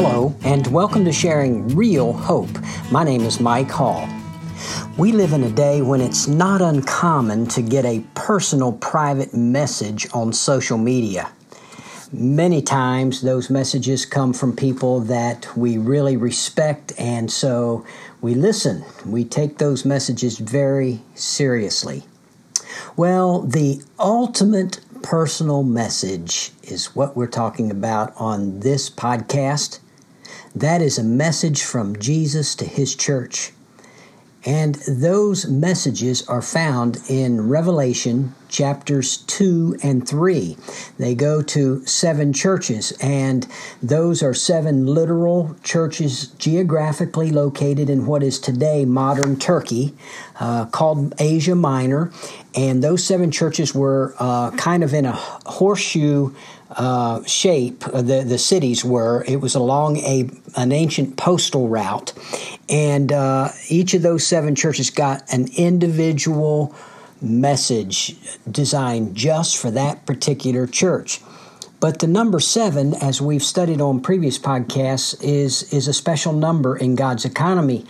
Hello, and welcome to Sharing Real Hope. My name is Mike Hall. We live in a day when it's not uncommon to get a personal, private message on social media. Many times, those messages come from people that we really respect, and so we listen. We take those messages very seriously. Well, the ultimate personal message is what we're talking about on this podcast. That is a message from Jesus to his church. And those messages are found in Revelation chapters 2 and 3. They go to seven churches, and those are seven literal churches geographically located in what is today modern Turkey, uh, called Asia Minor. And those seven churches were uh, kind of in a horseshoe uh, shape uh, the the cities were. It was along a an ancient postal route, and uh, each of those seven churches got an individual message designed just for that particular church. But the number seven, as we've studied on previous podcasts, is is a special number in God's economy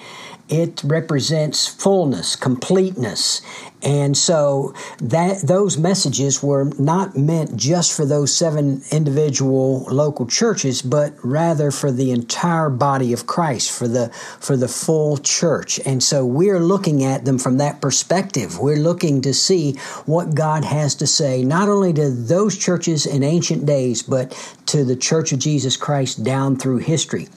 it represents fullness, completeness. And so that those messages were not meant just for those seven individual local churches, but rather for the entire body of Christ, for the for the full church. And so we're looking at them from that perspective. We're looking to see what God has to say, not only to those churches in ancient days, but to the church of Jesus Christ down through history.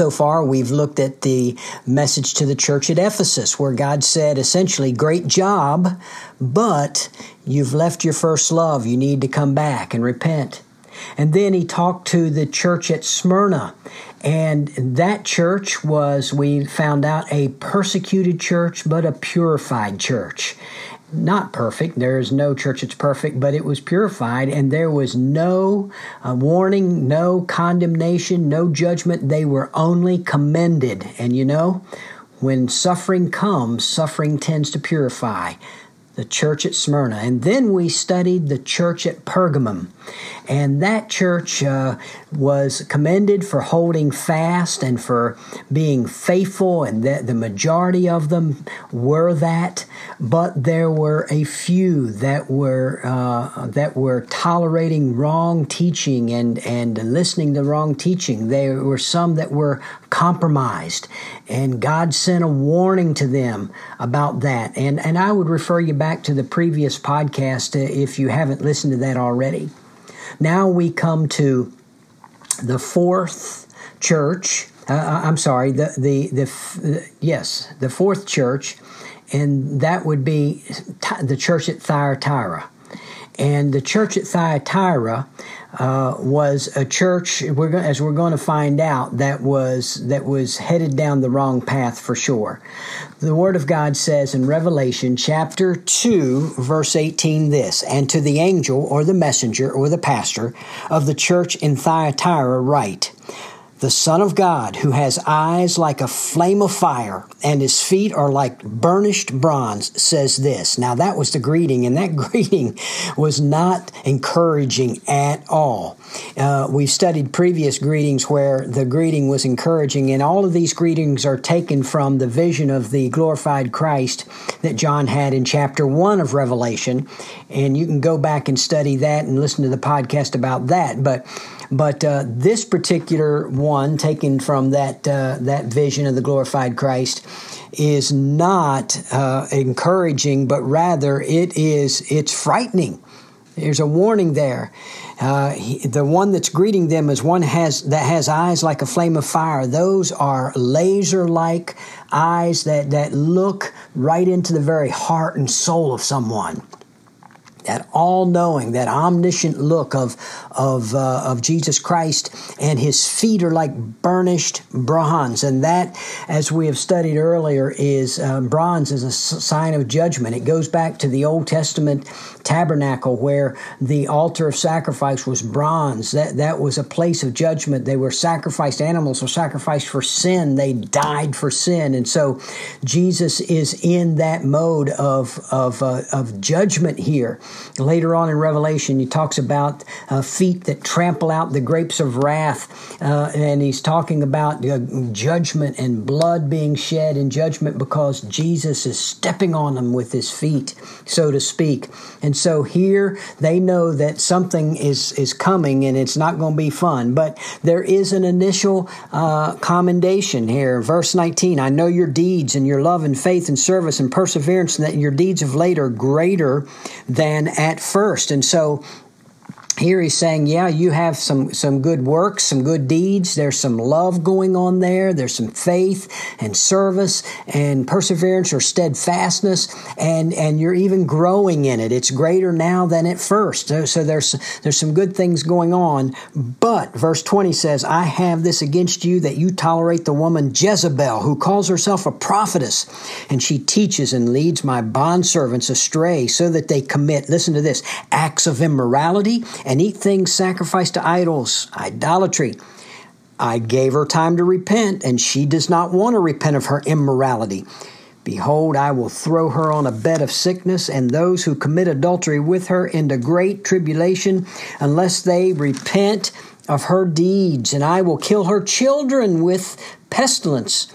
So far, we've looked at the message to the church at Ephesus, where God said essentially, Great job, but you've left your first love. You need to come back and repent. And then he talked to the church at Smyrna. And that church was, we found out, a persecuted church, but a purified church not perfect. There is no church that's perfect, but it was purified, and there was no uh, warning, no condemnation, no judgment. They were only commended. And you know, when suffering comes, suffering tends to purify the church at Smyrna. And then we studied the church at Pergamum. And that church uh, was commended for holding fast and for being faithful, and that the majority of them were that. But there were a few that were uh, that were tolerating wrong teaching and and listening to wrong teaching. There were some that were compromised, and God sent a warning to them about that. And and I would refer you back to the previous podcast uh, if you haven't listened to that already. Now we come to the fourth church. Uh, uh I'm sorry, the, the, the, yes, the fourth church, and that would be the church at Thyatira. And the church at Thyatira uh, was a church. We're as we're going to find out that was that was headed down the wrong path for sure. The Word of God says in Revelation chapter two, verse eighteen, this: "And to the angel or the messenger or the pastor of the church in Thyatira write." The Son of God, who has eyes like a flame of fire and his feet are like burnished bronze, says this. Now, that was the greeting, and that greeting was not encouraging at all. Uh, we've studied previous greetings where the greeting was encouraging, and all of these greetings are taken from the vision of the glorified Christ that John had in chapter 1 of Revelation. And you can go back and study that and listen to the podcast about that. But but uh, this particular one, taken from that uh, that vision of the glorified Christ, is not uh, encouraging, but rather it is it's frightening. There's a warning there. Uh, he, the one that's greeting them is one has that has eyes like a flame of fire. Those are laser-like eyes that that look right into the very heart and soul of someone that all-knowing, that omniscient look of of uh, of Jesus Christ, and his feet are like burnished bronze, and that, as we have studied earlier, is uh, bronze is a sign of judgment. It goes back to the Old Testament tabernacle where the altar of sacrifice was bronze. That that was a place of judgment. They were sacrificed animals were sacrificed for sin. They died for sin, and so Jesus is in that mode of of uh, of judgment here later on in Revelation, he talks about uh, feet that trample out the grapes of wrath, uh, and he's talking about uh, judgment and blood being shed in judgment because Jesus is stepping on them with his feet, so to speak. And so here they know that something is is coming, and it's not going to be fun. But there is an initial uh, commendation here, verse 19. I know your deeds and your love and faith and service and perseverance, and that your deeds of late are greater than at first. And so here he's saying, yeah, you have some some good works, some good deeds. There's some love going on there. There's some faith and service and perseverance or steadfastness, and and you're even growing in it. It's greater now than at first. So, so there's there's some good things going on. But verse 20 says, I have this against you that you tolerate the woman Jezebel, who calls herself a prophetess, and she teaches and leads my bondservants astray, so that they commit. Listen to this: acts of immorality and eat things sacrificed to idols, idolatry. I gave her time to repent, and she does not want to repent of her immorality. Behold, I will throw her on a bed of sickness, and those who commit adultery with her into great tribulation, unless they repent of her deeds. And I will kill her children with pestilence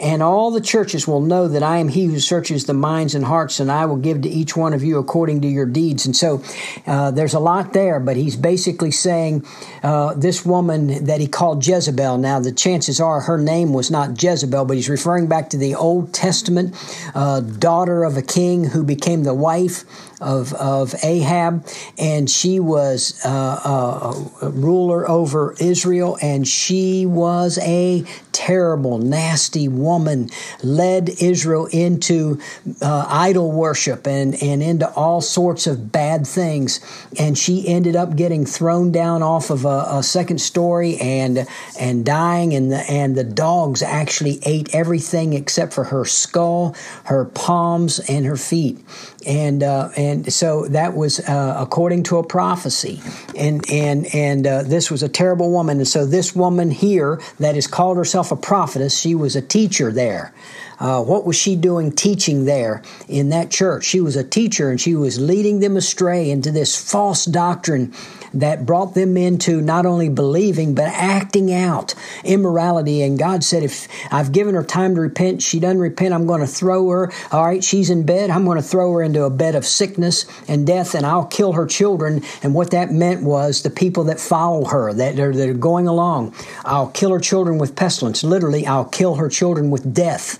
and all the churches will know that I am he who searches the minds and hearts, and I will give to each one of you according to your deeds. And so uh, there's a lot there, but he's basically saying uh, this woman that he called Jezebel. Now, the chances are her name was not Jezebel, but he's referring back to the Old Testament uh, daughter of a king who became the wife of, of Ahab, and she was uh, a ruler over Israel, and she was a terrible, nasty woman, led Israel into uh, idol worship and, and into all sorts of bad things. And she ended up getting thrown down off of a, a second story and and dying. And the, and the dogs actually ate everything except for her skull, her palms, and her feet. And uh, and so that was uh, according to a prophecy. And and and uh, this was a terrible woman. And so this woman here that is called herself a prophetess. She was a teacher there. Uh, what was she doing teaching there in that church? She was a teacher and she was leading them astray into this false doctrine that brought them into not only believing but acting out immorality. And God said, If I've given her time to repent, she doesn't repent, I'm going to throw her. All right, she's in bed, I'm going to throw her into a bed of sickness and death, and I'll kill her children. And what that meant was the people that follow her, that are, that are going along, I'll kill her children with pestilence. Literally, I'll kill her children with death.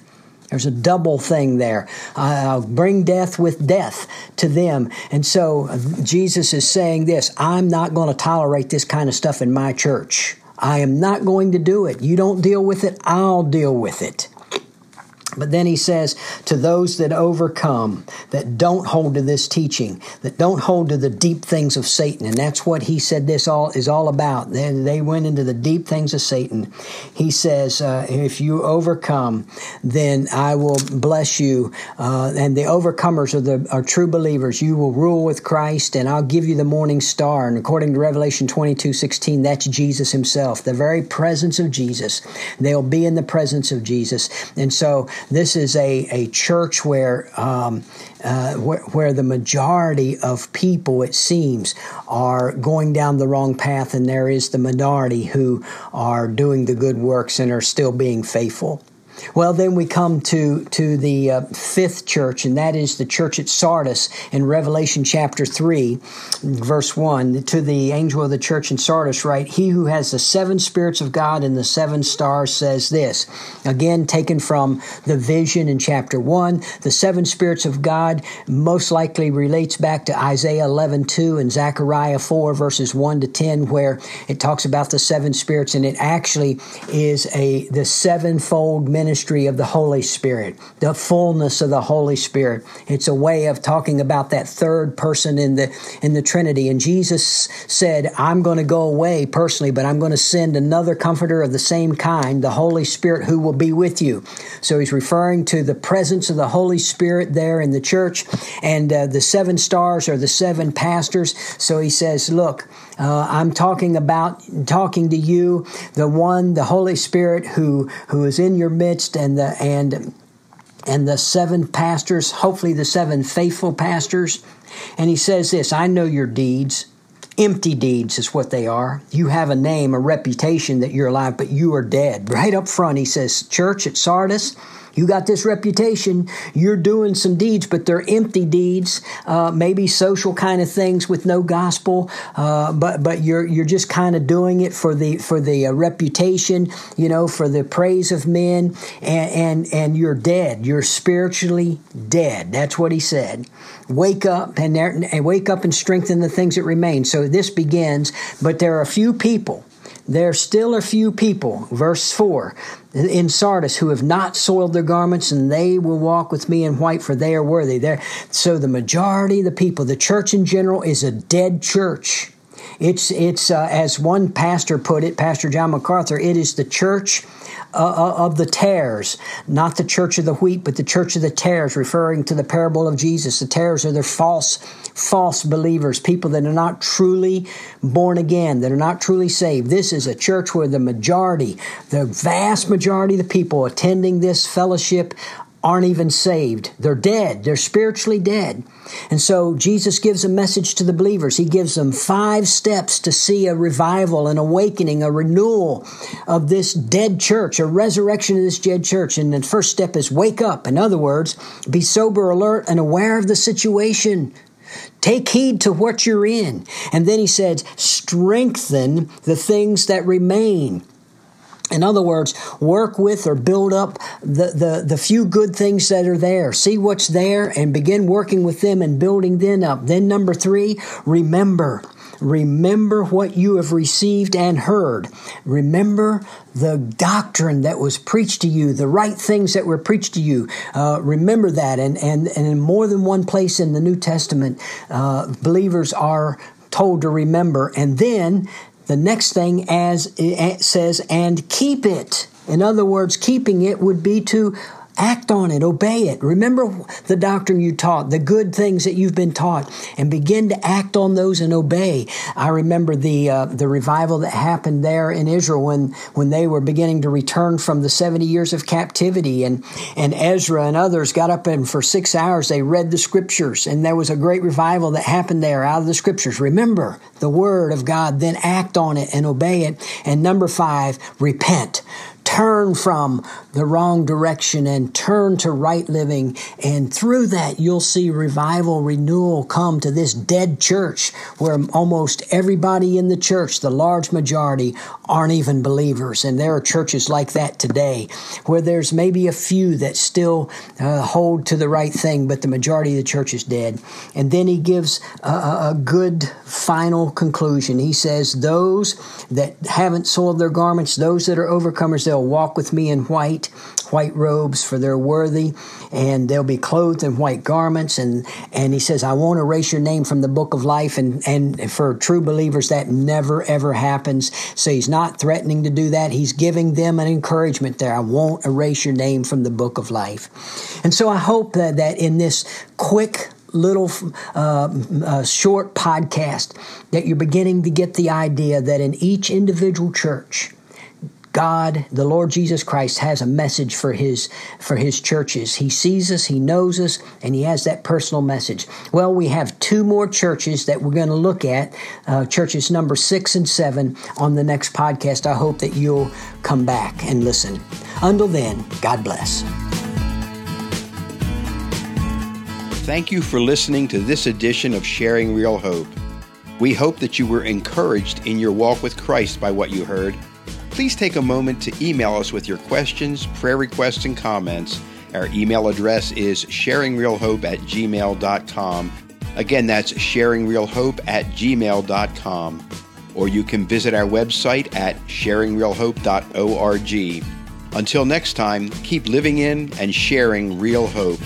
There's a double thing there. I'll bring death with death to them. And so uh, Jesus is saying this I'm not going to tolerate this kind of stuff in my church. I am not going to do it. You don't deal with it, I'll deal with it. But then he says, to those that overcome, that don't hold to this teaching, that don't hold to the deep things of Satan, and that's what he said this all is all about. They, they went into the deep things of Satan. He says, uh, if you overcome, then I will bless you. Uh, and the overcomers are the are true believers. You will rule with Christ, and I'll give you the morning star. And according to Revelation 22, 16, that's Jesus himself, the very presence of Jesus. They'll be in the presence of Jesus. And so this is a, a church where, um, uh, where, where the majority of people, it seems, are going down the wrong path, and there is the minority who are doing the good works and are still being faithful. Well, then we come to, to the uh, fifth church, and that is the church at Sardis in Revelation chapter 3, verse 1. To the angel of the church in Sardis, write? He who has the seven spirits of God and the seven stars says this. Again, taken from the vision in chapter 1. The seven spirits of God most likely relates back to Isaiah 11 2 and Zechariah 4, verses 1 to 10, where it talks about the seven spirits, and it actually is a the sevenfold ministry ministry of the Holy Spirit, the fullness of the Holy Spirit. It's a way of talking about that third person in the in the Trinity. And Jesus said, "I'm going to go away personally, but I'm going to send another comforter of the same kind, the Holy Spirit who will be with you." So he's referring to the presence of the Holy Spirit there in the church, and uh, the seven stars are the seven pastors. So he says, "Look, uh, I'm talking about talking to you, the one, the Holy Spirit who who is in your midst, and the and and the seven pastors, hopefully the seven faithful pastors. And he says this I know your deeds. Empty deeds is what they are. You have a name, a reputation that you're alive, but you are dead. Right up front, he says, Church at Sardis, you got this reputation. You're doing some deeds, but they're empty deeds, uh, maybe social kind of things with no gospel. Uh, but but you're you're just kind of doing it for the for the uh, reputation, you know, for the praise of men, and and and you're dead. You're spiritually dead. That's what he said. Wake up and, and wake up and strengthen the things that remain. So this begins, but there are a few people there still are few people, verse 4, in Sardis who have not soiled their garments, and they will walk with me in white, for they are worthy. There, so the majority of the people, the church in general, is a dead church. It's it's uh, as one pastor put it, Pastor John MacArthur. It is the church uh, uh, of the tares, not the church of the wheat, but the church of the tares, referring to the parable of Jesus. The tares are the false, false believers, people that are not truly born again, that are not truly saved. This is a church where the majority, the vast majority of the people attending this fellowship aren't even saved. They're dead. They're spiritually dead. And so Jesus gives a message to the believers. He gives them five steps to see a revival, an awakening, a renewal of this dead church, a resurrection of this dead church. And the first step is wake up. In other words, be sober, alert, and aware of the situation. Take heed to what you're in. And then he says, strengthen the things that remain. In other words, work with or build up the, the, the few good things that are there. See what's there and begin working with them and building them up. Then, number three, remember. Remember what you have received and heard. Remember the doctrine that was preached to you, the right things that were preached to you. Uh, remember that. And, and, and in more than one place in the New Testament, uh, believers are told to remember. And then the next thing as it says, and keep it. In other words, keeping it would be to Act on it, obey it. Remember the doctrine you taught, the good things that you've been taught, and begin to act on those and obey. I remember the uh, the revival that happened there in Israel when when they were beginning to return from the seventy years of captivity, and and Ezra and others got up and for six hours they read the scriptures, and there was a great revival that happened there out of the scriptures. Remember the word of God, then act on it and obey it. And number five, repent turn from the wrong direction and turn to right living. And through that, you'll see revival, renewal come to this dead church where almost everybody in the church, the large majority, aren't even believers. And there are churches like that today where there's maybe a few that still uh, hold to the right thing, but the majority of the church is dead. And then he gives a, a good final conclusion. He says, Those that haven't soiled their garments, those that are overcomers, they'll walk with me in white, white robes, for they're worthy, and they'll be clothed in white garments. And, and he says, I won't erase your name from the book of life. And, and for true believers, that never, ever happens. So he's not threatening to do that. He's giving them an encouragement there. I won't erase your name from the book of life. And so I hope that, that in this quick, little uh, uh, short podcast that you're beginning to get the idea that in each individual church God, the Lord Jesus Christ, has a message for his for his churches. He sees us, he knows us, and he has that personal message. Well, we have two more churches that we're going to look at, uh, churches number six and seven, on the next podcast. I hope that you'll come back and listen. Until then, God bless. Thank you for listening to this edition of Sharing Real Hope. We hope that you were encouraged in your walk with Christ by what you heard please take a moment to email us with your questions, prayer requests, and comments. Our email address is sharingrealhope at gmail.com. Again, that's sharingrealhope at gmail.com. Or you can visit our website at sharingrealhope.org. Until next time, keep living in and sharing real hope.